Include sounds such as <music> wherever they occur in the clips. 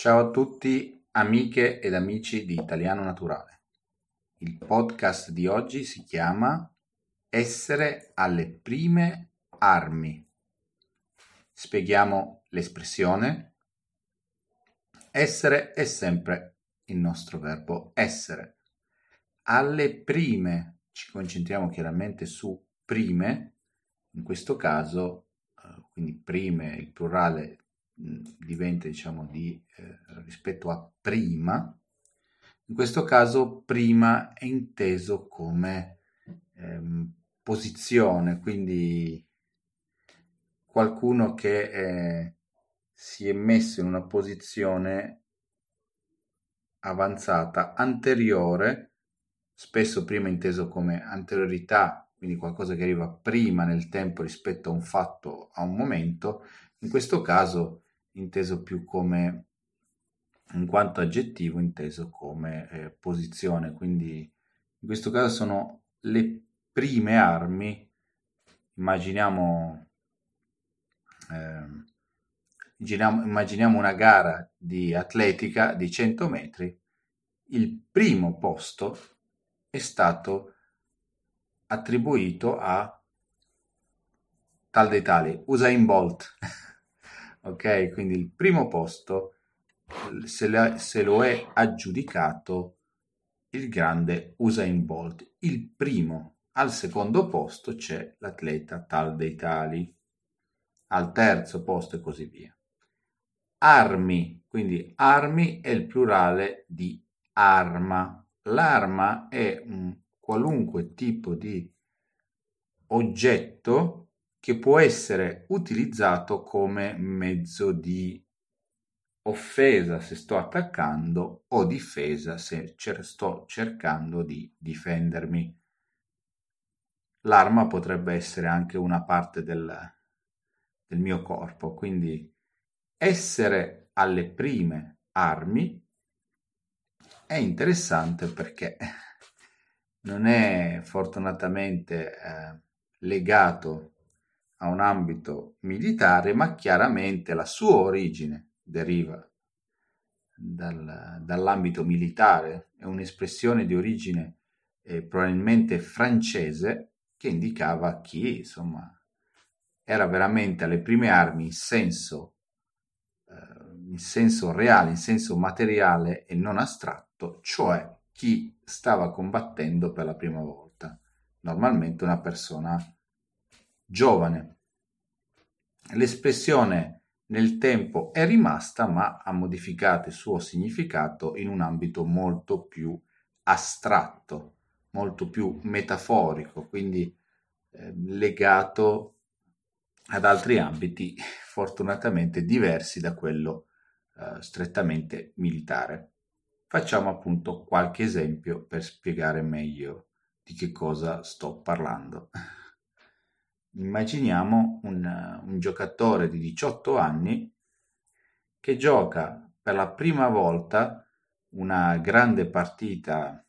Ciao a tutti amiche ed amici di Italiano Naturale. Il podcast di oggi si chiama Essere alle prime armi. Spieghiamo l'espressione. Essere è sempre il nostro verbo essere. Alle prime ci concentriamo chiaramente su prime, in questo caso, eh, quindi prime, il plurale diventa diciamo di eh, rispetto a prima. In questo caso prima è inteso come ehm, posizione quindi qualcuno che eh, si è messo in una posizione avanzata anteriore spesso prima inteso come anteriorità quindi qualcosa che arriva prima nel tempo rispetto a un fatto a un momento. In questo caso inteso più come in quanto aggettivo inteso come eh, posizione. Quindi in questo caso sono le prime armi. Immaginiamo eh, immaginiamo, immaginiamo una gara di atletica di 100 metri. Il primo posto è stato attribuito a tal dei tali Usain Bolt <laughs> ok? Quindi il primo posto se, le, se lo è aggiudicato il grande Usain Bolt. Il primo, al secondo posto c'è l'atleta tal dei tali, al terzo posto e così via. Armi, quindi armi è il plurale di arma. L'arma è un qualunque tipo di oggetto che può essere utilizzato come mezzo di offesa se sto attaccando o difesa se cer- sto cercando di difendermi. L'arma potrebbe essere anche una parte del, del mio corpo, quindi essere alle prime armi è interessante perché <laughs> non è fortunatamente eh, legato a un ambito militare, ma chiaramente la sua origine deriva dal, dall'ambito militare, è un'espressione di origine eh, probabilmente francese che indicava chi insomma era veramente alle prime armi in senso, eh, in senso reale, in senso materiale e non astratto, cioè chi stava combattendo per la prima volta, normalmente una persona giovane. L'espressione nel tempo è rimasta ma ha modificato il suo significato in un ambito molto più astratto, molto più metaforico, quindi eh, legato ad altri ambiti <laughs> fortunatamente diversi da quello eh, strettamente militare. Facciamo appunto qualche esempio per spiegare meglio di che cosa sto parlando. <laughs> Immaginiamo un, un giocatore di 18 anni che gioca per la prima volta una grande partita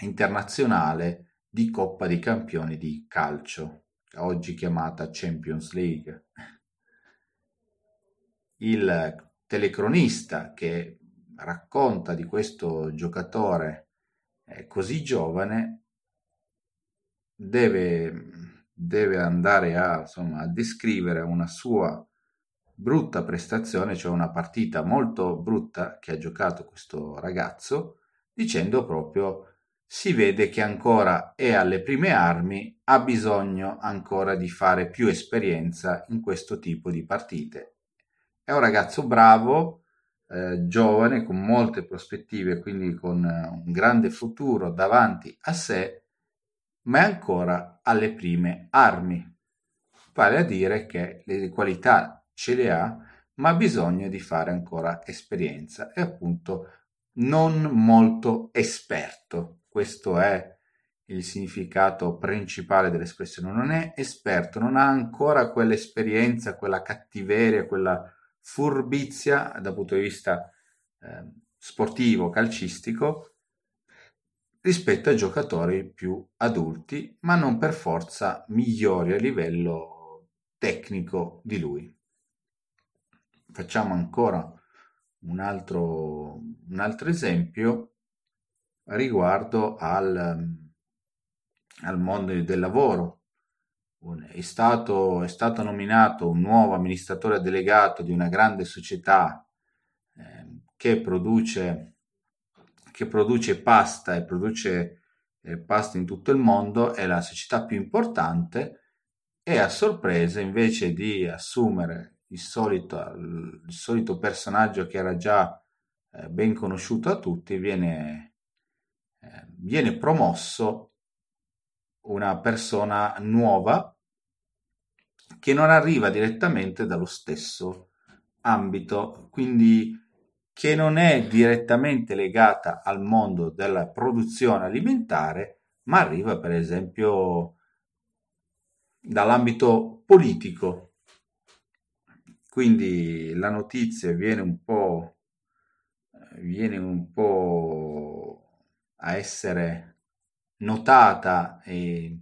internazionale di Coppa dei Campioni di calcio, oggi chiamata Champions League. Il telecronista che racconta di questo giocatore eh, così giovane deve deve andare a, insomma, a descrivere una sua brutta prestazione, cioè una partita molto brutta che ha giocato questo ragazzo, dicendo proprio si vede che ancora è alle prime armi, ha bisogno ancora di fare più esperienza in questo tipo di partite. È un ragazzo bravo, eh, giovane, con molte prospettive, quindi con eh, un grande futuro davanti a sé, ma è ancora alle prime armi. Vale a dire che le qualità ce le ha, ma ha bisogno di fare ancora esperienza e appunto non molto esperto. Questo è il significato principale dell'espressione. Non è esperto, non ha ancora quell'esperienza, quella cattiveria, quella furbizia dal punto di vista eh, sportivo, calcistico, rispetto ai giocatori più adulti, ma non per forza migliori a livello tecnico di lui. Facciamo ancora un altro, un altro esempio riguardo al, al mondo del lavoro. È stato, è stato, nominato un nuovo amministratore delegato di una grande società eh, che, produce, che produce pasta e produce eh, pasta in tutto il mondo, è la società più importante e a sorpresa invece di assumere il solito, il solito personaggio che era già eh, ben conosciuto a tutti, viene, eh, viene promosso una persona nuova che non arriva direttamente dallo stesso ambito, quindi che non è direttamente legata al mondo della produzione alimentare, ma arriva per esempio dall'ambito politico. Quindi la notizia viene un po', viene un po' a essere notata e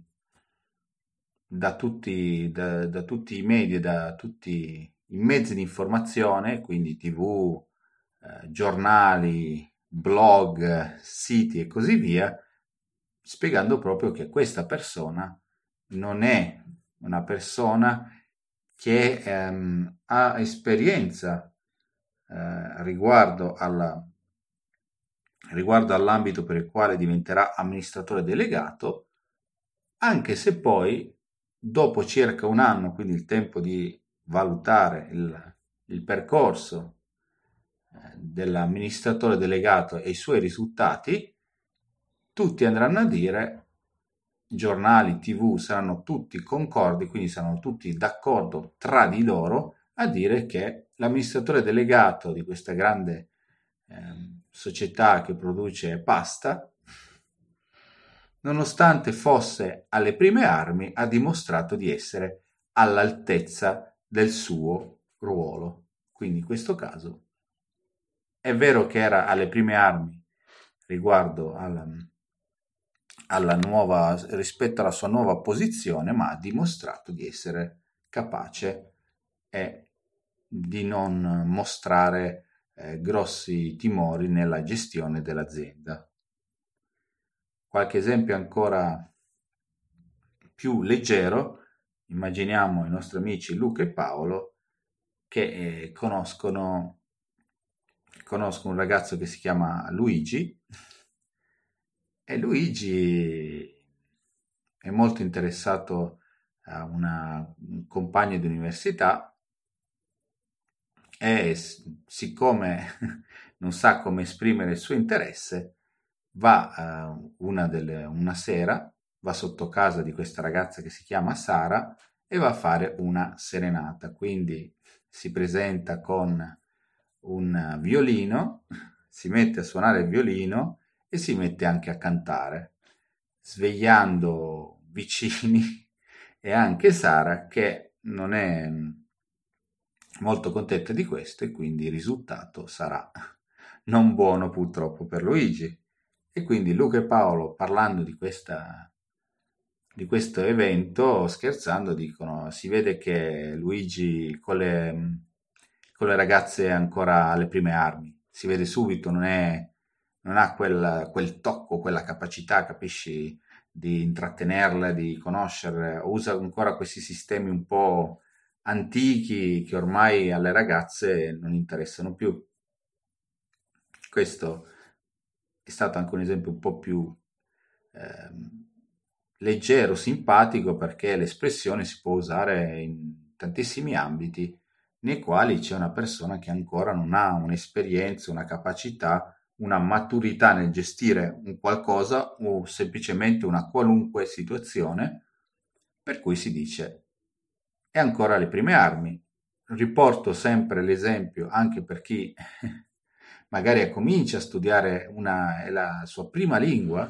da tutti, da, da tutti i media, da tutti i mezzi di informazione, quindi tv, eh, giornali, blog, siti e così via, spiegando proprio che questa persona non è una persona che ehm, ha esperienza eh, riguardo, alla, riguardo all'ambito per il quale diventerà amministratore delegato, anche se poi dopo circa un anno, quindi il tempo di valutare il, il percorso dell'amministratore delegato e i suoi risultati, tutti andranno a dire, giornali, tv saranno tutti concordi, quindi saranno tutti d'accordo tra di loro a dire che l'amministratore delegato di questa grande eh, società che produce pasta nonostante fosse alle prime armi, ha dimostrato di essere all'altezza del suo ruolo. Quindi in questo caso è vero che era alle prime armi riguardo alla, alla nuova, rispetto alla sua nuova posizione, ma ha dimostrato di essere capace e di non mostrare eh, grossi timori nella gestione dell'azienda. Qualche esempio ancora più leggero, immaginiamo i nostri amici Luca e Paolo che eh, conoscono, conoscono un ragazzo che si chiama Luigi e Luigi è molto interessato a una un compagno di università e siccome <laughs> non sa come esprimere il suo interesse va uh, una, delle, una sera, va sotto casa di questa ragazza che si chiama Sara e va a fare una serenata. Quindi si presenta con un violino, <laughs> si mette a suonare il violino e si mette anche a cantare, svegliando vicini <laughs> e anche Sara che non è molto contenta di questo e quindi il risultato sarà <laughs> non buono purtroppo per Luigi. E quindi Luca e Paolo, parlando di, questa, di questo evento, scherzando, dicono: Si vede che Luigi con le, con le ragazze ancora alle prime armi, si vede subito, non, è, non ha quel, quel tocco, quella capacità, capisci, di intrattenerle, di conoscerle, usa ancora questi sistemi un po' antichi che ormai alle ragazze non interessano più. Questo è stato anche un esempio un po' più eh, leggero, simpatico, perché l'espressione si può usare in tantissimi ambiti nei quali c'è una persona che ancora non ha un'esperienza, una capacità, una maturità nel gestire un qualcosa o semplicemente una qualunque situazione, per cui si dice è ancora alle prime armi. Riporto sempre l'esempio anche per chi <laughs> magari comincia a studiare una, la sua prima lingua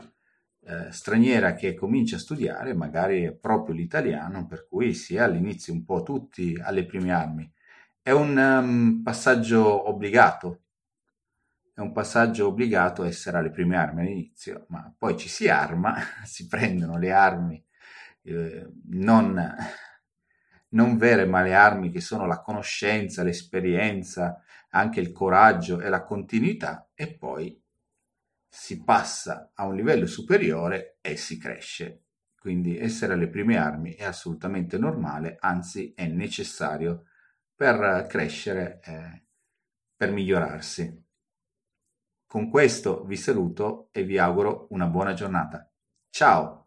eh, straniera che comincia a studiare, magari è proprio l'italiano, per cui si è all'inizio un po' tutti alle prime armi. È un um, passaggio obbligato, è un passaggio obbligato essere alle prime armi all'inizio, ma poi ci si arma, <laughs> si prendono le armi eh, non, non vere ma le armi che sono la conoscenza, l'esperienza, anche il coraggio e la continuità e poi si passa a un livello superiore e si cresce. Quindi essere alle prime armi è assolutamente normale, anzi è necessario per crescere, eh, per migliorarsi. Con questo vi saluto e vi auguro una buona giornata. Ciao!